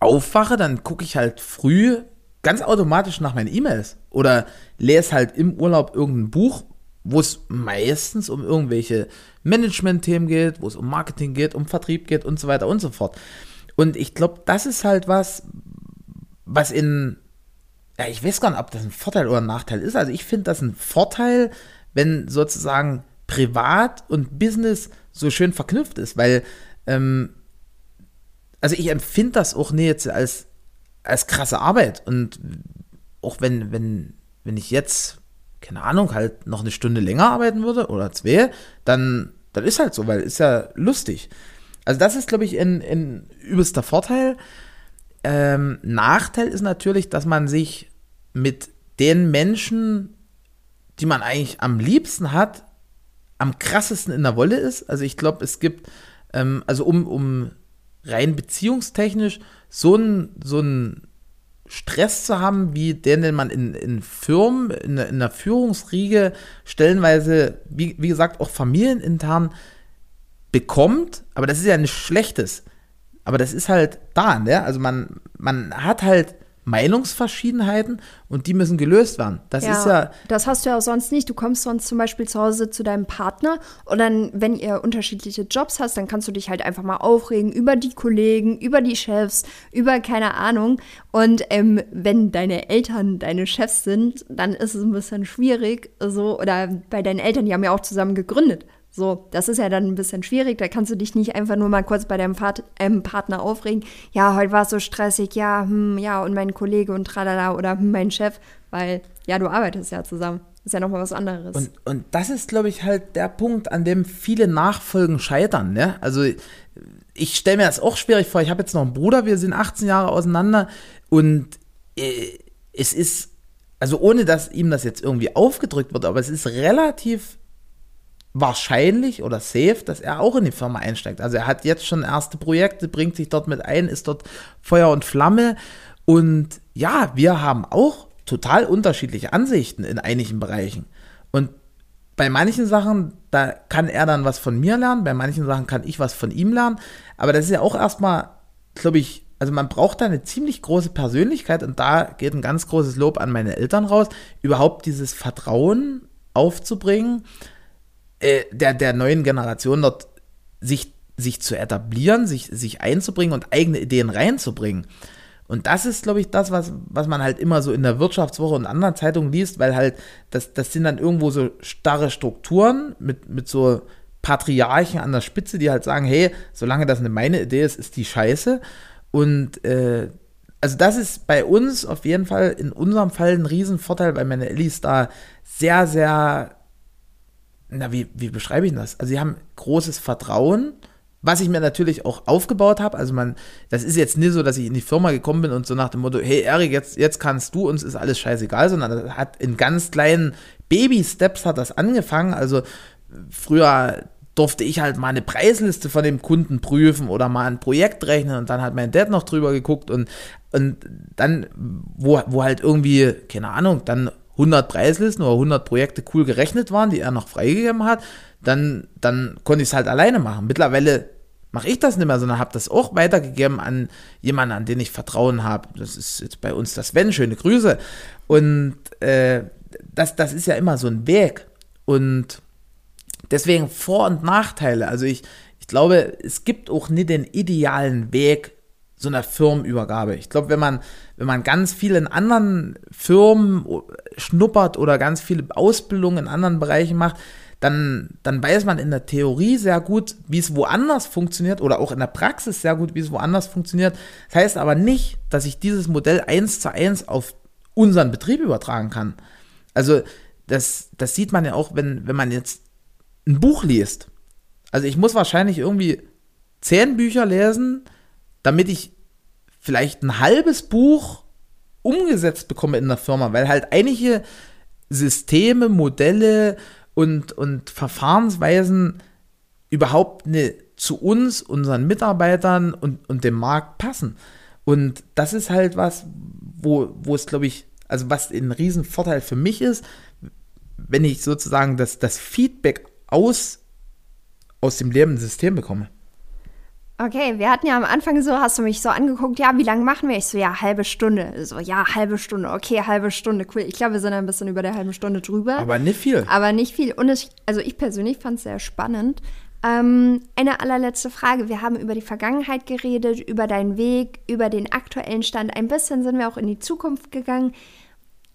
aufwache, dann gucke ich halt früh ganz automatisch nach meinen E-Mails oder lese halt im Urlaub irgendein Buch, wo es meistens um irgendwelche Management-Themen geht, wo es um Marketing geht, um Vertrieb geht und so weiter und so fort. Und ich glaube, das ist halt was, was in, ja, ich weiß gar nicht, ob das ein Vorteil oder ein Nachteil ist. Also ich finde das ein Vorteil, wenn sozusagen Privat und Business so schön verknüpft ist, weil, ähm, also ich empfinde das auch nicht jetzt als, als krasse Arbeit. Und auch wenn, wenn, wenn ich jetzt, keine Ahnung, halt noch eine Stunde länger arbeiten würde oder zwei, dann, dann ist halt so, weil ist ja lustig. Also das ist, glaube ich, ein, ein übelster Vorteil. Ähm, Nachteil ist natürlich, dass man sich mit den Menschen, die man eigentlich am liebsten hat, am krassesten in der Wolle ist. Also ich glaube, es gibt, ähm, also um, um rein beziehungstechnisch so ein, so Stress zu haben, wie den, den man in, in Firmen, in, in der Führungsriege stellenweise, wie, wie gesagt, auch familienintern bekommt, aber das ist ja nichts Schlechtes. Aber das ist halt da, ne? Also man, man hat halt Meinungsverschiedenheiten und die müssen gelöst werden. Das ja, ist ja. Das hast du ja auch sonst nicht. Du kommst sonst zum Beispiel zu Hause zu deinem Partner und dann, wenn ihr unterschiedliche Jobs hast, dann kannst du dich halt einfach mal aufregen über die Kollegen, über die Chefs, über keine Ahnung. Und ähm, wenn deine Eltern deine Chefs sind, dann ist es ein bisschen schwierig. So, oder bei deinen Eltern, die haben ja auch zusammen gegründet. So, das ist ja dann ein bisschen schwierig. Da kannst du dich nicht einfach nur mal kurz bei deinem Vat ähm, Partner aufregen. Ja, heute war es so stressig. Ja, hm, ja, und mein Kollege und tralala oder hm, mein Chef, weil ja, du arbeitest ja zusammen. Ist ja nochmal was anderes. Und, und das ist, glaube ich, halt der Punkt, an dem viele Nachfolgen scheitern. Ne? Also ich stelle mir das auch schwierig vor. Ich habe jetzt noch einen Bruder, wir sind 18 Jahre auseinander und äh, es ist, also ohne dass ihm das jetzt irgendwie aufgedrückt wird, aber es ist relativ wahrscheinlich oder safe, dass er auch in die Firma einsteigt. Also er hat jetzt schon erste Projekte, bringt sich dort mit ein, ist dort Feuer und Flamme. Und ja, wir haben auch total unterschiedliche Ansichten in einigen Bereichen. Und bei manchen Sachen, da kann er dann was von mir lernen, bei manchen Sachen kann ich was von ihm lernen. Aber das ist ja auch erstmal, glaube ich, also man braucht da eine ziemlich große Persönlichkeit und da geht ein ganz großes Lob an meine Eltern raus, überhaupt dieses Vertrauen aufzubringen äh, der, der neuen Generation dort sich, sich zu etablieren, sich, sich einzubringen und eigene Ideen reinzubringen. Und das ist, glaube ich, das, was, was man halt immer so in der Wirtschaftswoche und anderen Zeitungen liest, weil halt, das, das sind dann irgendwo so starre Strukturen mit, mit so Patriarchen an der Spitze, die halt sagen, hey, solange das eine meine Idee ist, ist die scheiße. Und äh, also das ist bei uns auf jeden Fall in unserem Fall ein Riesenvorteil, weil meine Ellie ist da sehr, sehr na, wie, wie beschreibe ich das? Also sie haben großes Vertrauen, was ich mir natürlich auch aufgebaut habe. Also man, das ist jetzt nicht so, dass ich in die Firma gekommen bin und so nach dem Motto, hey Erik, jetzt, jetzt kannst du, uns ist alles scheißegal, sondern das hat in ganz kleinen Baby-Steps hat das angefangen. Also früher durfte ich halt mal eine Preisliste von dem Kunden prüfen oder mal ein Projekt rechnen und dann hat mein Dad noch drüber geguckt und, und dann, wo, wo halt irgendwie, keine Ahnung, dann 100 Preislisten oder 100 Projekte cool gerechnet waren, die er noch freigegeben hat, dann, dann konnte ich es halt alleine machen. Mittlerweile mache ich das nicht mehr, sondern habe das auch weitergegeben an jemanden, an den ich Vertrauen habe. Das ist jetzt bei uns das Sven, schöne Grüße. Und äh, das, das ist ja immer so ein Weg. Und deswegen Vor- und Nachteile. Also ich, ich glaube, es gibt auch nicht den idealen Weg so einer Firmenübergabe. Ich glaube, wenn man, wenn man ganz viel in anderen Firmen schnuppert oder ganz viele Ausbildungen in anderen Bereichen macht, dann, dann weiß man in der Theorie sehr gut, wie es woanders funktioniert oder auch in der Praxis sehr gut, wie es woanders funktioniert. Das heißt aber nicht, dass ich dieses Modell eins zu eins auf unseren Betrieb übertragen kann. Also das, das sieht man ja auch, wenn, wenn man jetzt ein Buch liest. Also ich muss wahrscheinlich irgendwie zehn Bücher lesen, damit ich vielleicht ein halbes Buch umgesetzt bekomme in der Firma, weil halt einige Systeme, Modelle und, und Verfahrensweisen überhaupt ne, zu uns, unseren Mitarbeitern und, und dem Markt passen. Und das ist halt was, wo, wo es, glaube ich, also was ein Riesenvorteil für mich ist, wenn ich sozusagen das, das Feedback aus, aus dem lebenden System bekomme. Okay, wir hatten ja am Anfang so, hast du mich so angeguckt, ja, wie lange machen wir? Ich so, ja, halbe Stunde. So, ja, halbe Stunde, okay, halbe Stunde, cool. Ich glaube, wir sind ein bisschen über der halben Stunde drüber. Aber nicht viel. Aber nicht viel. Und es, also ich persönlich fand es sehr spannend. Ähm, eine allerletzte Frage. Wir haben über die Vergangenheit geredet, über deinen Weg, über den aktuellen Stand. Ein bisschen sind wir auch in die Zukunft gegangen.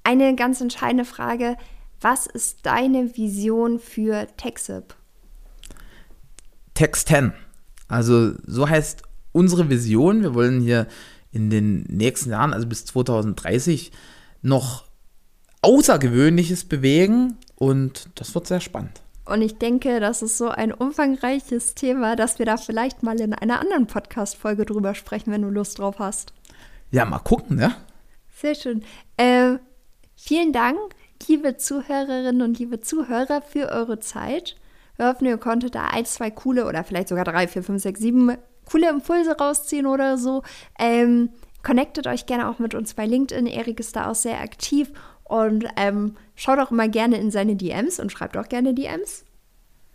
Eine ganz entscheidende Frage. Was ist deine Vision für TechSip? Text 10. Also so heißt unsere Vision. Wir wollen hier in den nächsten Jahren, also bis 2030, noch Außergewöhnliches bewegen und das wird sehr spannend. Und ich denke, das ist so ein umfangreiches Thema, dass wir da vielleicht mal in einer anderen Podcast-Folge drüber sprechen, wenn du Lust drauf hast. Ja, mal gucken, ne? Sehr schön. Äh, vielen Dank, liebe Zuhörerinnen und liebe Zuhörer, für eure Zeit. Wir hoffen, ihr konntet da ein, zwei coole oder vielleicht sogar drei, vier, fünf, sechs, sieben coole Impulse rausziehen oder so. Ähm, connectet euch gerne auch mit uns bei LinkedIn. Erik ist da auch sehr aktiv und ähm, schaut auch immer gerne in seine DMs und schreibt auch gerne DMs.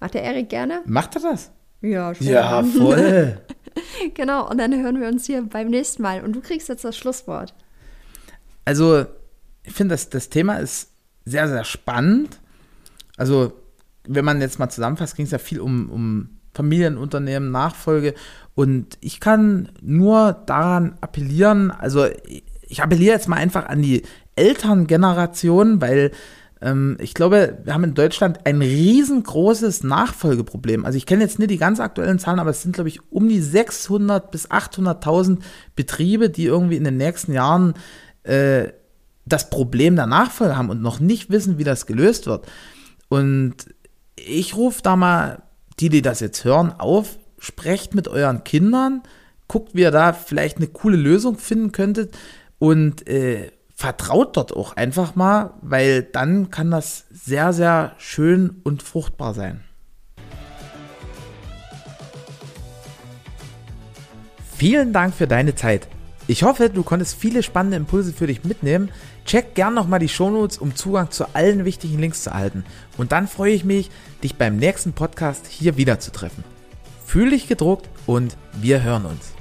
Macht der Erik gerne? Macht er das? Ja, schon. Ja, voll. [laughs] genau, und dann hören wir uns hier beim nächsten Mal. Und du kriegst jetzt das Schlusswort. Also, ich finde, das, das Thema ist sehr, sehr spannend. Also, wenn man jetzt mal zusammenfasst, ging es ja viel um, um Familienunternehmen, Nachfolge. Und ich kann nur daran appellieren, also ich appelliere jetzt mal einfach an die Elterngeneration, weil ähm, ich glaube, wir haben in Deutschland ein riesengroßes Nachfolgeproblem. Also ich kenne jetzt nicht die ganz aktuellen Zahlen, aber es sind, glaube ich, um die 600 bis 800.000 Betriebe, die irgendwie in den nächsten Jahren äh, das Problem der Nachfolge haben und noch nicht wissen, wie das gelöst wird. Und ich rufe da mal die, die das jetzt hören, auf, sprecht mit euren Kindern, guckt, wie ihr da vielleicht eine coole Lösung finden könntet und äh, vertraut dort auch einfach mal, weil dann kann das sehr, sehr schön und fruchtbar sein. Vielen Dank für deine Zeit. Ich hoffe, du konntest viele spannende Impulse für dich mitnehmen. Check gern nochmal die Shownotes, um Zugang zu allen wichtigen Links zu erhalten. Und dann freue ich mich, dich beim nächsten Podcast hier wieder zu treffen. Fühl dich gedruckt und wir hören uns.